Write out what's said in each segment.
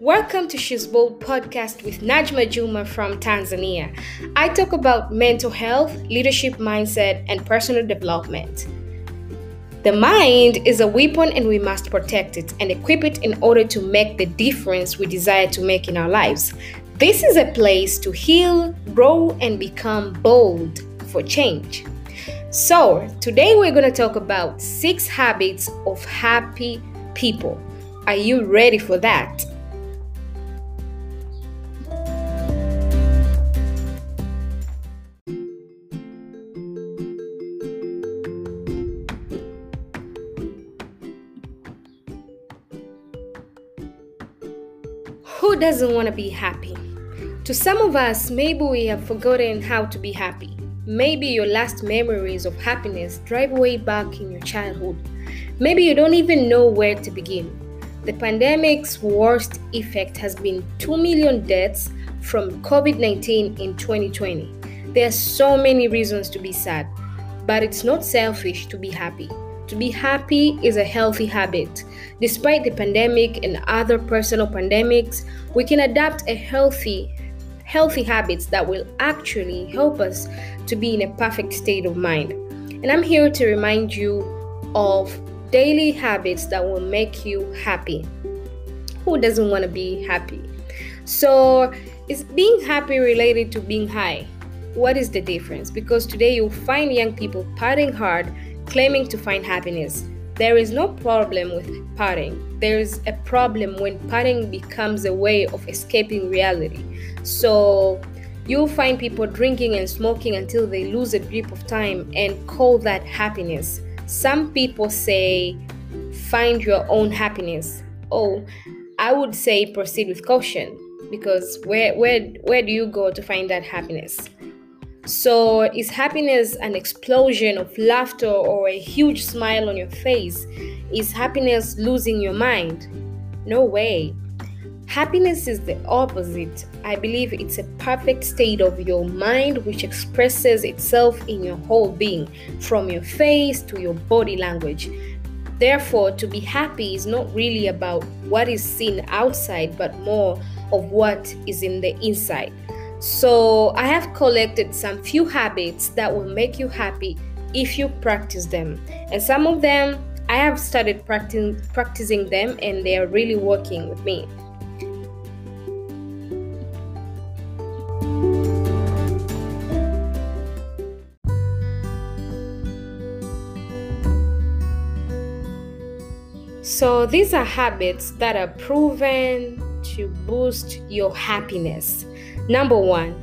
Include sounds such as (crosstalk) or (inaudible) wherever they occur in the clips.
Welcome to She's Bold podcast with Najma Juma from Tanzania. I talk about mental health, leadership mindset, and personal development. The mind is a weapon and we must protect it and equip it in order to make the difference we desire to make in our lives. This is a place to heal, grow, and become bold for change. So, today we're going to talk about six habits of happy people. Are you ready for that? Doesn't want to be happy? To some of us, maybe we have forgotten how to be happy. Maybe your last memories of happiness drive way back in your childhood. Maybe you don't even know where to begin. The pandemic's worst effect has been 2 million deaths from COVID 19 in 2020. There are so many reasons to be sad, but it's not selfish to be happy. To be happy is a healthy habit. Despite the pandemic and other personal pandemics, we can adapt a healthy healthy habits that will actually help us to be in a perfect state of mind. And I'm here to remind you of daily habits that will make you happy. Who doesn't want to be happy? So, is being happy related to being high? What is the difference? Because today you'll find young people partying hard claiming to find happiness. There is no problem with partying. There is a problem when partying becomes a way of escaping reality. So you'll find people drinking and smoking until they lose a grip of time and call that happiness. Some people say, find your own happiness. Oh, I would say proceed with caution because where where where do you go to find that happiness? So, is happiness an explosion of laughter or a huge smile on your face? Is happiness losing your mind? No way. Happiness is the opposite. I believe it's a perfect state of your mind which expresses itself in your whole being, from your face to your body language. Therefore, to be happy is not really about what is seen outside, but more of what is in the inside. So, I have collected some few habits that will make you happy if you practice them. And some of them I have started practicing practicing them and they are really working with me. So, these are habits that are proven to boost your happiness. Number one,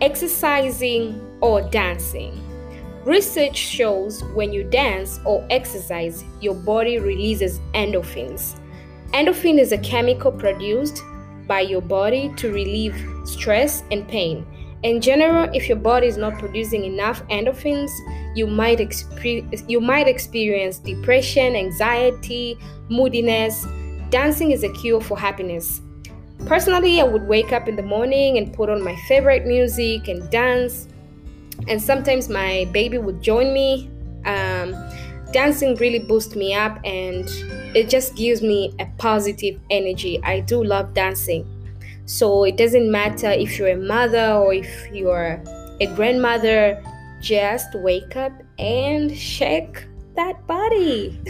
exercising or dancing. Research shows when you dance or exercise, your body releases endorphins. Endorphin is a chemical produced by your body to relieve stress and pain. In general, if your body is not producing enough endorphins, you might, you might experience depression, anxiety, moodiness. Dancing is a cure for happiness. Personally, I would wake up in the morning and put on my favorite music and dance. And sometimes my baby would join me. Um, dancing really boosts me up and it just gives me a positive energy. I do love dancing. So it doesn't matter if you're a mother or if you're a grandmother, just wake up and shake that body.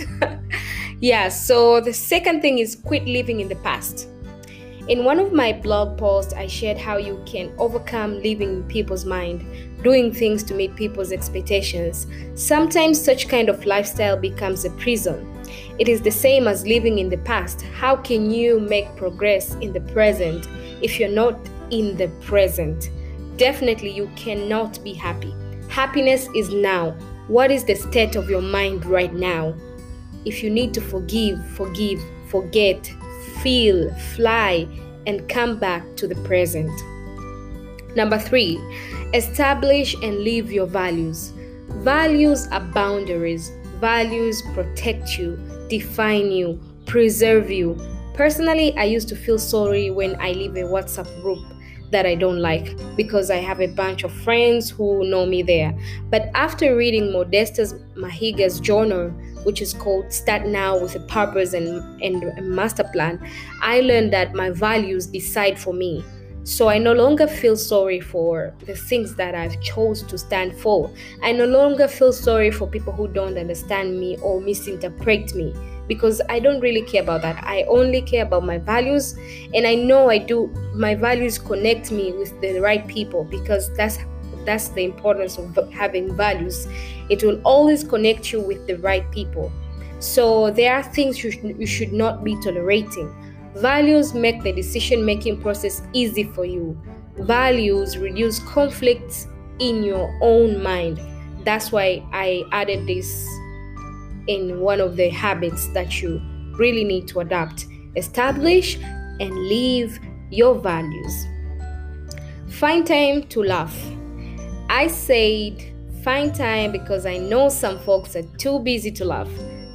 (laughs) yeah, so the second thing is quit living in the past. In one of my blog posts, I shared how you can overcome living in people's mind, doing things to meet people's expectations. Sometimes such kind of lifestyle becomes a prison. It is the same as living in the past. How can you make progress in the present if you're not in the present? Definitely, you cannot be happy. Happiness is now. What is the state of your mind right now? If you need to forgive, forgive, forget, feel, fly, and come back to the present. Number three, establish and live your values. Values are boundaries. Values protect you, define you, preserve you. Personally, I used to feel sorry when I leave a WhatsApp group. that I don't like because I have a bunch of friends who know me there. But after reading Modestus Mahiga's journal, which is called Start Now with a Purpose and, and a Master Plan, I learned that my values decide for me. So I no longer feel sorry for the things that I've chose to stand for. I no longer feel sorry for people who don't understand me or misinterpret me because I don't really care about that. I only care about my values and I know I do my values connect me with the right people because that's that's the importance of having values. It will always connect you with the right people. So there are things you, sh- you should not be tolerating. Values make the decision making process easy for you. Values reduce conflicts in your own mind. That's why I added this in one of the habits that you really need to adapt. Establish and live your values. Find time to laugh. I said find time because I know some folks are too busy to laugh,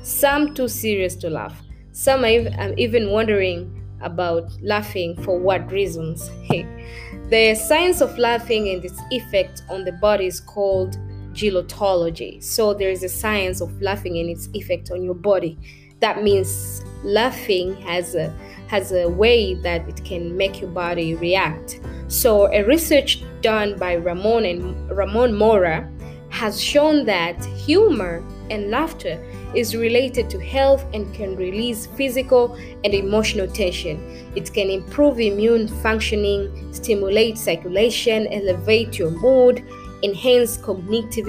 some too serious to laugh. Some are even wondering about laughing for what reasons. (laughs) the science of laughing and its effect on the body is called gelotology. So there is a science of laughing and its effect on your body. That means laughing has a has a way that it can make your body react. So a research done by Ramon and Ramon Mora has shown that humor and laughter is related to health and can release physical and emotional tension. It can improve immune functioning, stimulate circulation, elevate your mood, enhance cognitive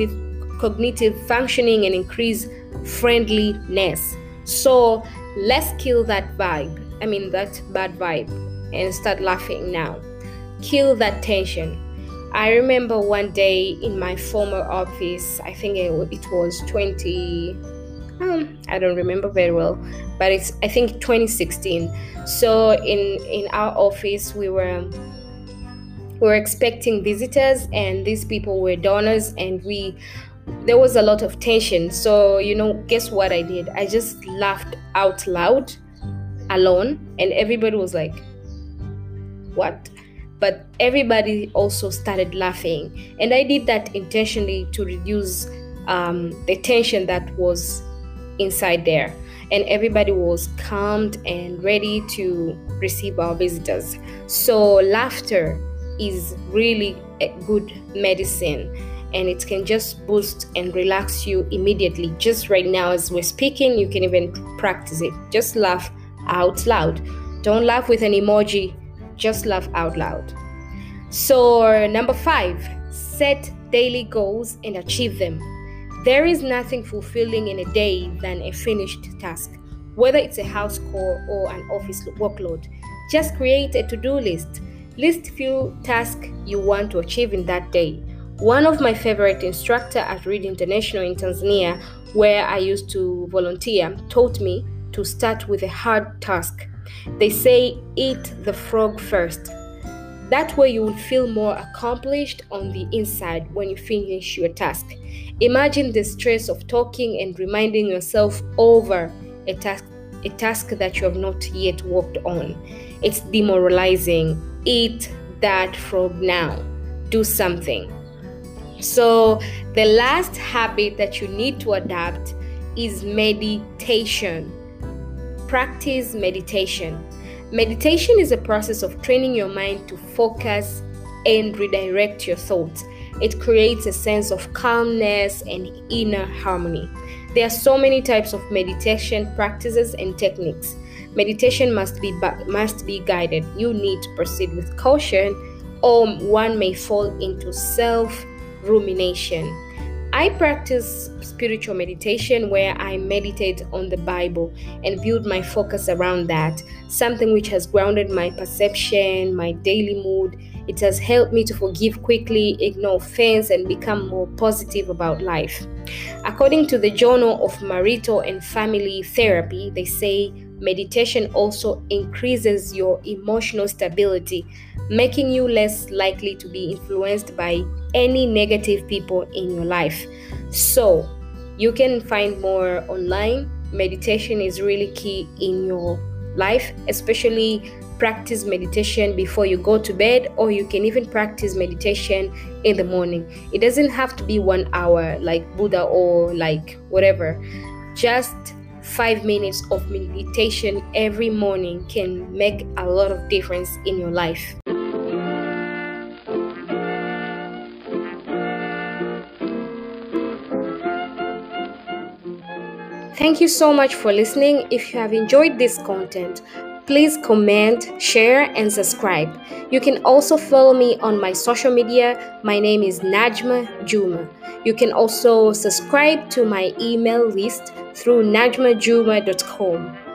cognitive functioning and increase friendliness. So let's kill that vibe. I mean that bad vibe and start laughing now. Kill that tension. I remember one day in my former office, I think it, was 20 um, I don't remember very well, but it's I think 2016. So in in our office we were we were expecting visitors and these people were donors and we there was a lot of tension. So you know guess what i did? I just laughed out loud alone and everybody was like what? But everybody also started laughing. And i did that intentionally to reduce um, the tension that was inside there. And everybody was calmed and ready to receive our visitors. So laughter is really a good medicine and it can just boost and relax you immediately. Just right now, as we're speaking, you can even practice it. Just laugh out loud. Don't laugh with an emoji, just laugh out loud. So, number five, set daily goals and achieve them. There is nothing fulfilling in a day than a finished task, whether it's a house call or an office workload. Just create a to do list List few tasks you want to achieve in that day. One of my favorite instructor at Read International in Tanzania, where I used to volunteer, taught me to start with a hard task. They say eat the frog first. That way you will feel more accomplished on the inside when you finish your task. Imagine the stress of talking and reminding yourself over a task a task that you have not yet worked on. It's demoralizing eat that frog now. Do something. So, the last habit that you need to adapt is meditation. Practice meditation. Meditation is a process of training your mind to focus and redirect your thoughts. It creates a sense of calmness and inner harmony. There are so many types of meditation practices and techniques. Meditation must be must be guided. You need to proceed with caution, or one may fall into self rumination. I practice spiritual meditation where I meditate on the Bible and build my focus around that, something which has grounded my perception, my daily mood. It has helped me to forgive quickly, ignore offense, and become more positive about life. According to the Journal of Marital and Family Therapy, they say Meditation also increases your emotional stability, making you less likely to be influenced by any negative people in your life. So, you can find more online. Meditation is really key in your life, especially practice meditation before you go to bed, or you can even practice meditation in the morning. It doesn't have to be one hour like Buddha or like whatever. Just five minutes of meditation every morning can make a lot of difference in your life. Thank you so much for listening. If you have enjoyed this content, please comment, share, and subscribe. You can also follow me on my social media. My name is Najma Juma. You can also subscribe to my email list through najmajuma.com.